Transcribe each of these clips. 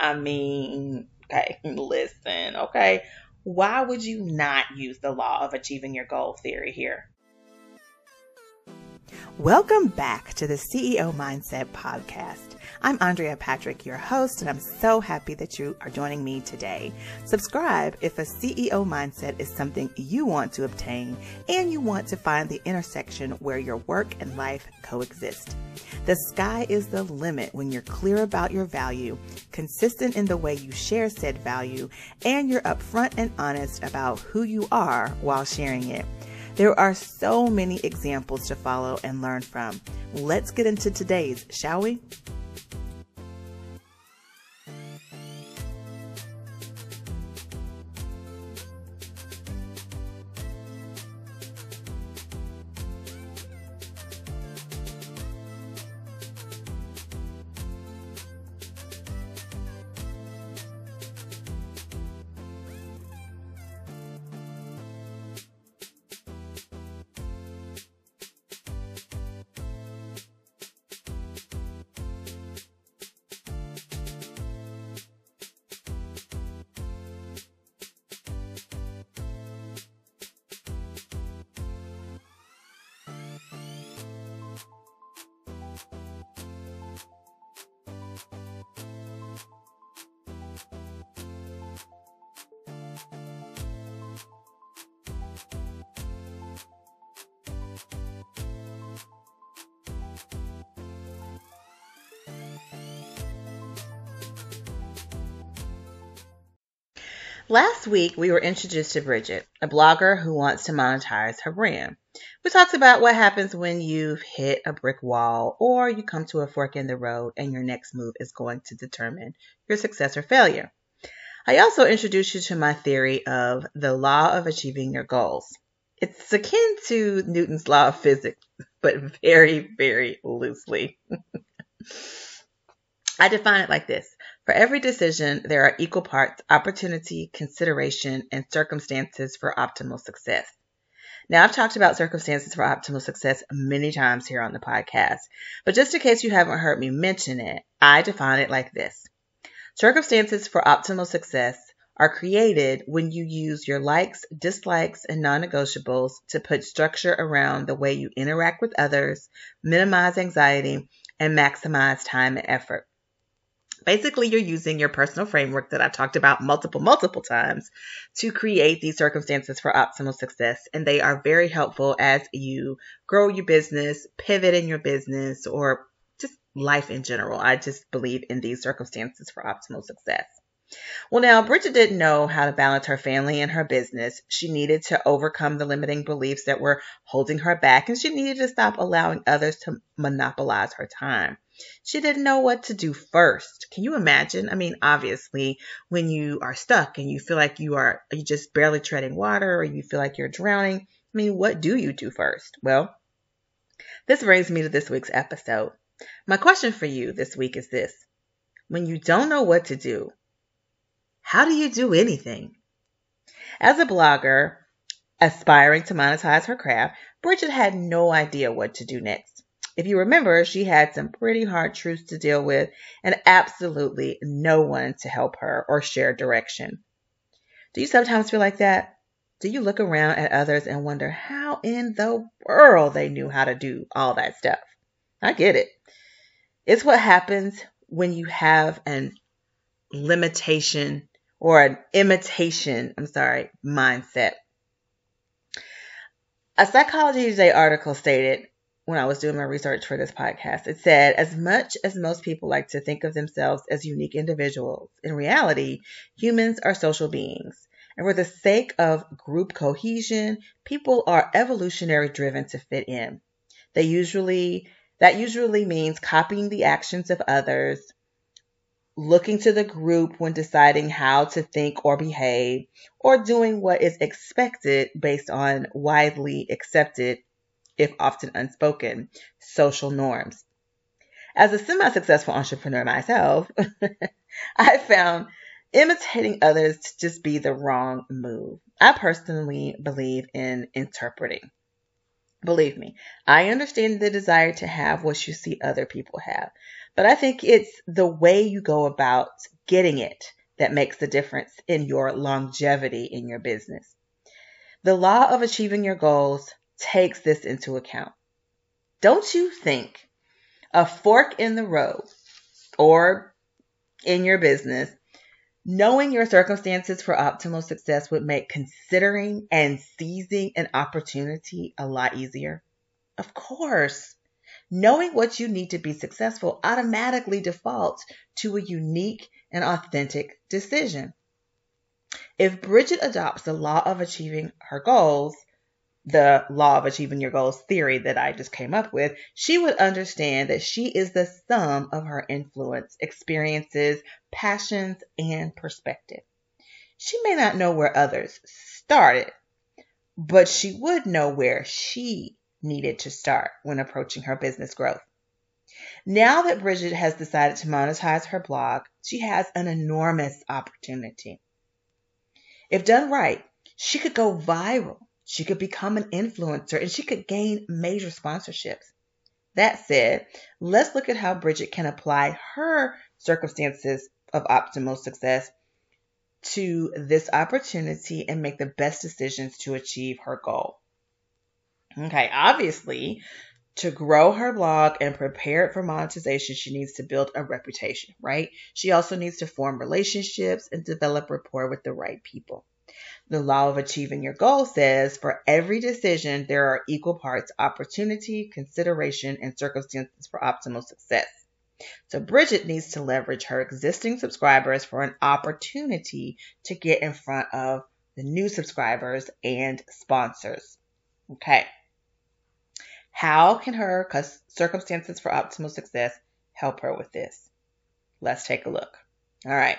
I mean, okay, listen, okay. Why would you not use the law of achieving your goal theory here? Welcome back to the CEO Mindset Podcast. I'm Andrea Patrick, your host, and I'm so happy that you are joining me today. Subscribe if a CEO mindset is something you want to obtain and you want to find the intersection where your work and life coexist. The sky is the limit when you're clear about your value, consistent in the way you share said value, and you're upfront and honest about who you are while sharing it. There are so many examples to follow and learn from. Let's get into today's, shall we? Last week, we were introduced to Bridgett, a blogger who wants to monetize her brand. We talked about what happens when you've hit a brick wall or you come to a fork in the road and your next move is going to determine your success or failure. I also introduced you to my theory of the law of achieving your goals. It's akin to Newton's law of physics, but very, very loosely. I define it like this for every decision, there are equal parts opportunity, consideration, and circumstances for optimal success. Now, I've talked about circumstances for optimal success many times here on the podcast, but just in case you haven't heard me mention it, I define it like this Circumstances for optimal success are created when you use your likes, dislikes, and non negotiables to put structure around the way you interact with others, minimize anxiety, and maximize time and effort. Basically, you're using your personal framework that I've talked about multiple, multiple times to create these circumstances for optimal success. And they are very helpful as you grow your business, pivot in your business, or just life in general. I just believe in these circumstances for optimal success. Well, now, Bridgett didn't know how to balance her family and her business. She needed to overcome the limiting beliefs that were holding her back, and she needed to stop allowing others to monopolize her time. She didn't know what to do first. Can you imagine? I mean, obviously, when you are stuck and you feel like you are you just barely treading water or you feel like you're drowning, I mean, what do you do first? Well, this brings me to this week's episode. My question for you this week is this. When you don't know what to do, how do you do anything? As a blogger aspiring to monetize her craft, Bridgett had no idea what to do next. If you remember, she had some pretty hard truths to deal with and absolutely no one to help her or share direction. Do you sometimes feel like that? Do you look around at others and wonder how in the world they knew how to do all that stuff? I get it. It's what happens when you have an limitation or an imitation, I'm sorry, mindset. A Psychology Today article stated when I was doing my research for this podcast. It said, as much as most people like to think of themselves as unique individuals, in reality, humans are social beings. And for the sake of group cohesion, people are evolutionary driven to fit in. They usually, that usually means copying the actions of others, looking to the group when deciding how to think or behave, or doing what is expected based on widely accepted if often unspoken, social norms. As a semi successful entrepreneur myself, I found imitating others to just be the wrong move. I personally believe in interpreting. Believe me, I understand the desire to have what you see other people have, but I think it's the way you go about getting it that makes the difference in your longevity in your business. The law of achieving your goals takes this into account. Don't you think a fork in the road or in your business, knowing your circumstances for optimal success would make considering and seizing an opportunity a lot easier? Of course. Knowing what you need to be successful automatically defaults to a unique and authentic decision. If Bridgett adopts the law of achieving her goals, the law of achieving your goals theory that I just came up with, she would understand that she is the sum of her influence, experiences, passions, and perspective. She may not know where others started, but she would know where she needed to start when approaching her business growth. Now that Bridgett has decided to monetize her blog, she has an enormous opportunity. If done right, she could go viral she could become an influencer and she could gain major sponsorships. That said, let's look at how Bridgett can apply her circumstances of optimal success to this opportunity and make the best decisions to achieve her goal. Okay, obviously, to grow her blog and prepare it for monetization, she needs to build a reputation, right? She also needs to form relationships and develop rapport with the right people. The law of achieving your goal says for every decision, there are equal parts opportunity, consideration, and circumstances for optimal success. So Bridgett needs to leverage her existing subscribers for an opportunity to get in front of the new subscribers and sponsors. Okay. How can her circumstances for optimal success help her with this? Let's take a look. All right.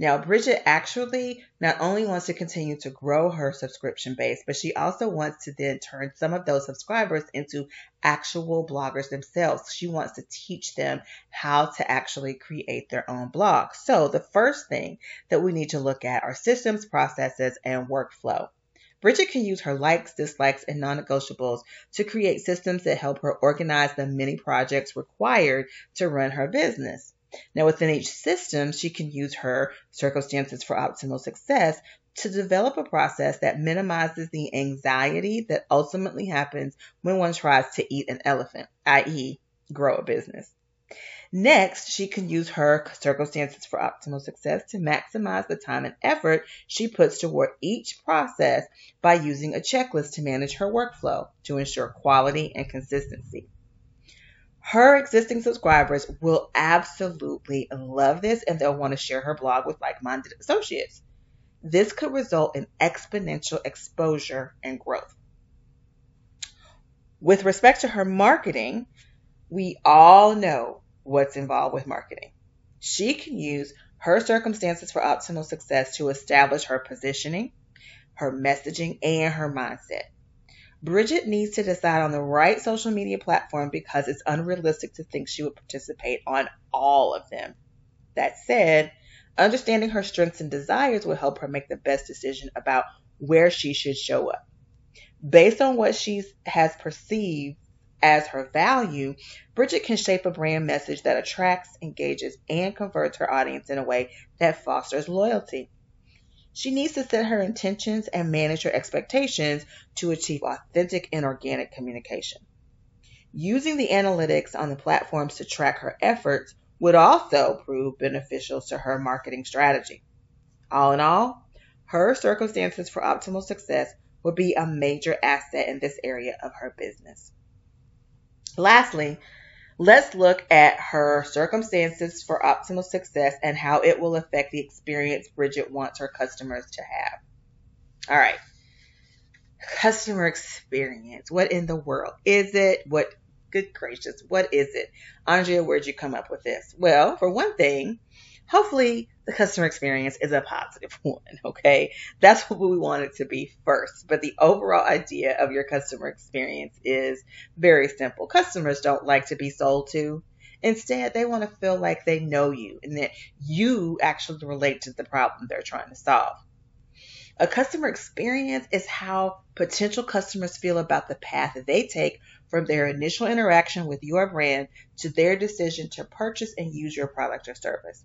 Now, Bridgett actually not only wants to continue to grow her subscription base, but she also wants to then turn some of those subscribers into actual bloggers themselves. She wants to teach them how to actually create their own blog. So, the first thing that we need to look at are systems, processes, and workflow. Bridgett can use her likes, dislikes, and non negotiables to create systems that help her organize the many projects required to run her business. Now, within each system, she can use her circumstances for optimal success to develop a process that minimizes the anxiety that ultimately happens when one tries to eat an elephant, i.e., grow a business. Next, she can use her circumstances for optimal success to maximize the time and effort she puts toward each process by using a checklist to manage her workflow to ensure quality and consistency. Her existing subscribers will absolutely love this and they'll want to share her blog with like minded associates. This could result in exponential exposure and growth. With respect to her marketing, we all know what's involved with marketing. She can use her circumstances for optimal success to establish her positioning, her messaging, and her mindset. Bridgett needs to decide on the right social media platform because it's unrealistic to think she would participate on all of them. That said, understanding her strengths and desires will help her make the best decision about where she should show up. Based on what she has perceived as her value, Bridgett can shape a brand message that attracts, engages, and converts her audience in a way that fosters loyalty. She needs to set her intentions and manage her expectations to achieve authentic and organic communication. Using the analytics on the platforms to track her efforts would also prove beneficial to her marketing strategy. All in all, her circumstances for optimal success would be a major asset in this area of her business. Lastly, Let's look at her circumstances for optimal success and how it will affect the experience Bridgett wants her customers to have. All right. Customer experience. What in the world is it? What, good gracious, what is it? Andrea, where'd you come up with this? Well, for one thing, hopefully the customer experience is a positive one. Okay. That's what we want it to be first. But the overall idea of your customer experience is very simple. Customers don't like to be sold to. Instead, they want to feel like they know you and that you actually relate to the problem they're trying to solve. A customer experience is how potential customers feel about the path they take from their initial interaction with your brand to their decision to purchase and use your product or service.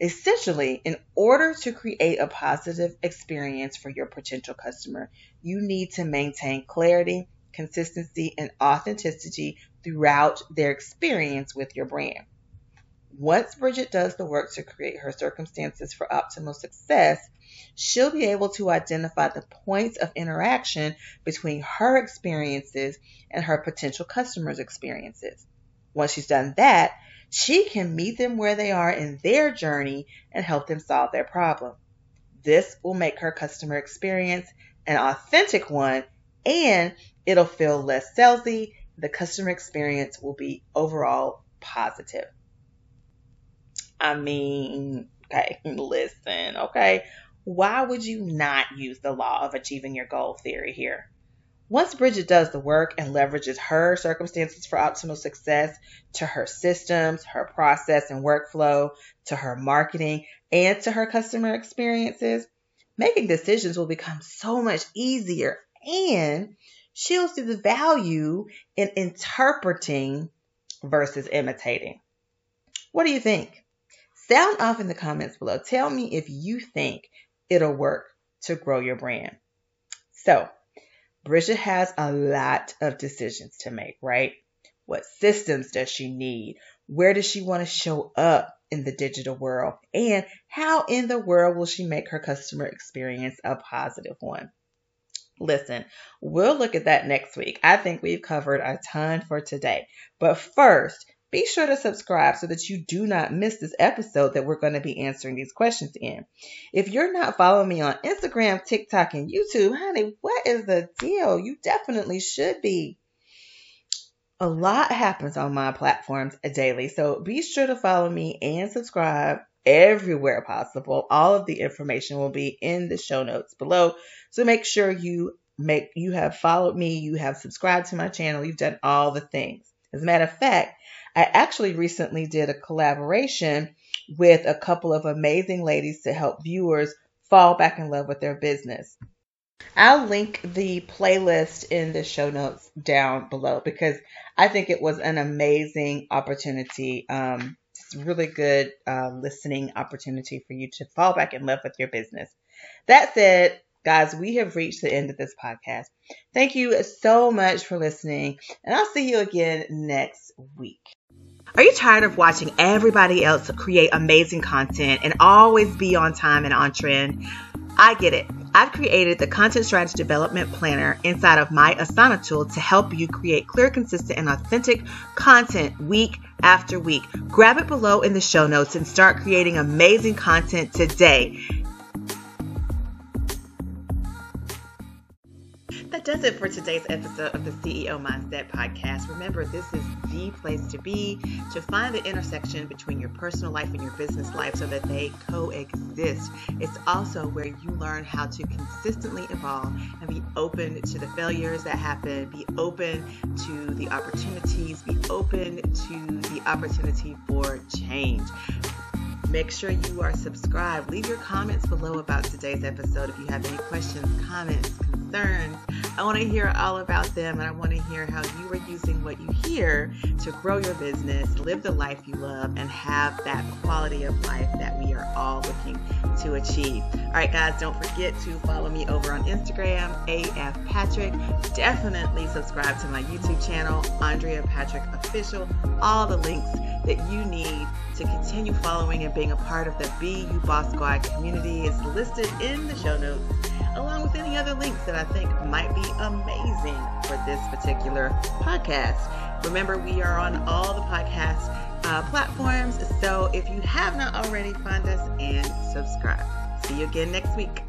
Essentially, in order to create a positive experience for your potential customer, you need to maintain clarity, consistency, and authenticity throughout their experience with your brand. Once Bridgett does the work to create her circumstances for optimal success, she'll be able to identify the points of interaction between her experiences and her potential customers' experiences. Once she's done that, she can meet them where they are in their journey and help them solve their problem. This will make her customer experience an authentic one and it'll feel less salesy. The customer experience will be overall positive. I mean, okay, listen, okay. Why would you not use the law of achieving your goal theory here? Once Bridgett does the work and leverages her circumstances for optimal success to her systems, her process and workflow, to her marketing, and to her customer experiences, making decisions will become so much easier and she'll see the value in interpreting versus imitating. What do you think? Sound off in the comments below. Tell me if you think it'll work to grow your brand. So, Bridgett has a lot of decisions to make, right? What systems does she need? Where does she want to show up in the digital world? And how in the world will she make her customer experience a positive one? Listen, we'll look at that next week. I think we've covered a ton for today. But first, be sure to subscribe so that you do not miss this episode that we're going to be answering these questions in. If you're not following me on Instagram, TikTok, and YouTube, honey, what is the deal? You definitely should be. A lot happens on my platforms daily, so be sure to follow me and subscribe everywhere possible. All of the information will be in the show notes below. So make sure you make you have followed me, you have subscribed to my channel, you've done all the things. As a matter of fact, I actually recently did a collaboration with a couple of amazing ladies to help viewers fall back in love with their business. I'll link the playlist in the show notes down below because I think it was an amazing opportunity. Um, it's really good uh, listening opportunity for you to fall back in love with your business. That said, Guys, we have reached the end of this podcast. Thank you so much for listening, and I'll see you again next week. Are you tired of watching everybody else create amazing content and always be on time and on trend? I get it. I've created the Content Strategy Development Planner inside of my Asana tool to help you create clear, consistent, and authentic content week after week. Grab it below in the show notes and start creating amazing content today. Does it for today's episode of the CEO Mindset Podcast. Remember, this is the place to be to find the intersection between your personal life and your business life so that they coexist. It's also where you learn how to consistently evolve and be open to the failures that happen, be open to the opportunities, be open to the opportunity for change. Make sure you are subscribed. Leave your comments below about today's episode if you have any questions, comments, concerns. I want to hear all about them and I want to hear how you are using what you hear to grow your business, live the life you love, and have that quality of life that we are all looking to achieve. All right, guys, don't forget to follow me over on Instagram, AF Patrick. Definitely subscribe to my YouTube channel, Andrea Patrick Official. All the links that you need to continue following and being a part of the You Boss Squad community is listed in the show notes, along with any other links that I think might be amazing for this particular podcast. Remember, we are on all the podcast uh, platforms, so if you have not already, find us and subscribe. See you again next week.